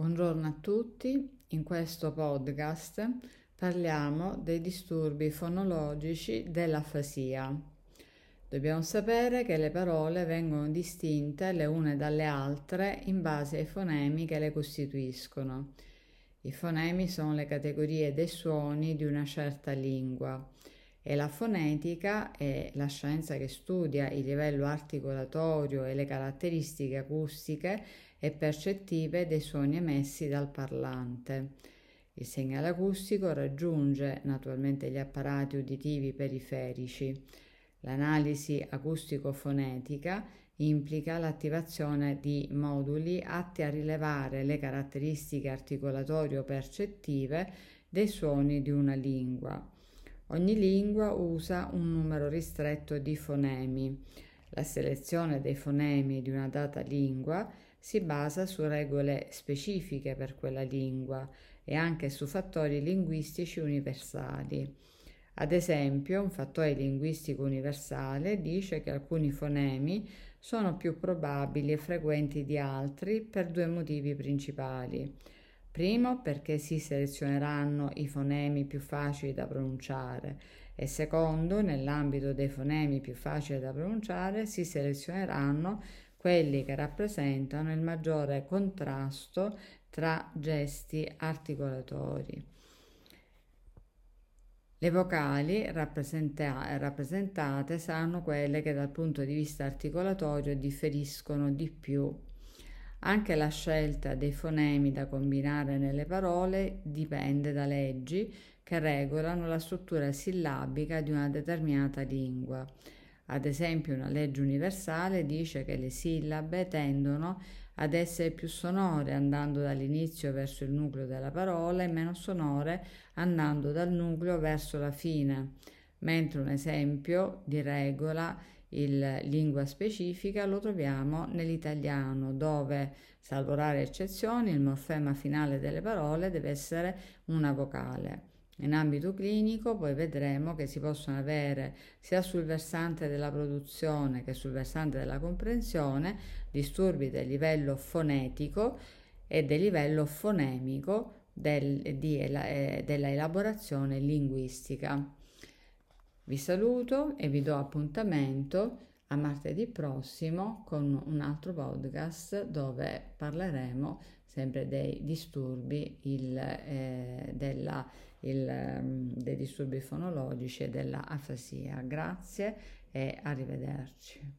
Buongiorno a tutti, in questo podcast parliamo dei disturbi fonologici dell'afasia. Dobbiamo sapere che le parole vengono distinte le une dalle altre in base ai fonemi che le costituiscono. I fonemi sono le categorie dei suoni di una certa lingua e la fonetica è la scienza che studia il livello articolatorio e le caratteristiche acustiche e percettive dei suoni emessi dal parlante. Il segnale acustico raggiunge naturalmente gli apparati uditivi periferici. L'analisi acustico-fonetica implica l'attivazione di moduli atti a rilevare le caratteristiche articolatorio-percettive dei suoni di una lingua. Ogni lingua usa un numero ristretto di fonemi. La selezione dei fonemi di una data lingua si basa su regole specifiche per quella lingua e anche su fattori linguistici universali. Ad esempio, un fattore linguistico universale dice che alcuni fonemi sono più probabili e frequenti di altri per due motivi principali. Primo, perché si selezioneranno i fonemi più facili da pronunciare e secondo, nell'ambito dei fonemi più facili da pronunciare, si selezioneranno quelli che rappresentano il maggiore contrasto tra gesti articolatori. Le vocali rappresenta- rappresentate saranno quelle che dal punto di vista articolatorio differiscono di più. Anche la scelta dei fonemi da combinare nelle parole dipende da leggi che regolano la struttura sillabica di una determinata lingua. Ad esempio, una legge universale dice che le sillabe tendono ad essere più sonore andando dall'inizio verso il nucleo della parola e meno sonore andando dal nucleo verso la fine, mentre un esempio di regola in lingua specifica lo troviamo nell'italiano dove, salvo rare eccezioni, il morfema finale delle parole deve essere una vocale. In ambito clinico poi vedremo che si possono avere sia sul versante della produzione che sul versante della comprensione disturbi del livello fonetico e del livello fonemico del, di, eh, della elaborazione linguistica. Vi saluto e vi do appuntamento a martedì prossimo con un altro podcast dove parleremo sempre dei disturbi il, eh, della il, ehm, dei disturbi fonologici e della afasia. Grazie e arrivederci.